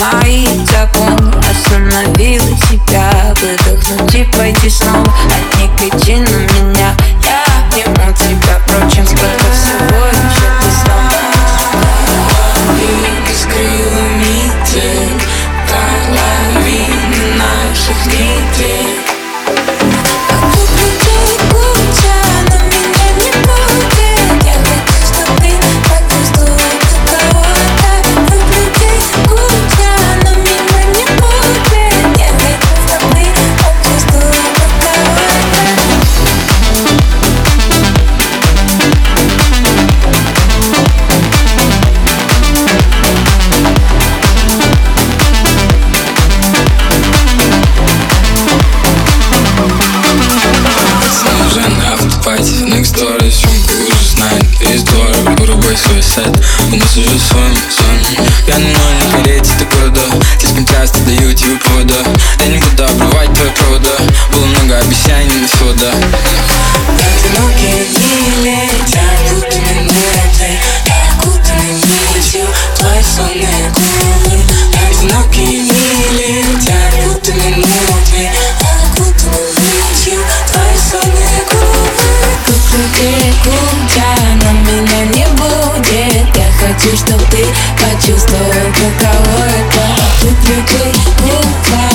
мои закон Остановила тебя свой сайт У нас уже свой сон. Я на ноль не гореть это года Слишком часто даю тебе повода. Я не буду обрывать твои провода Было много обещаний на свода ты почувствовал, каково это. Ты привыкла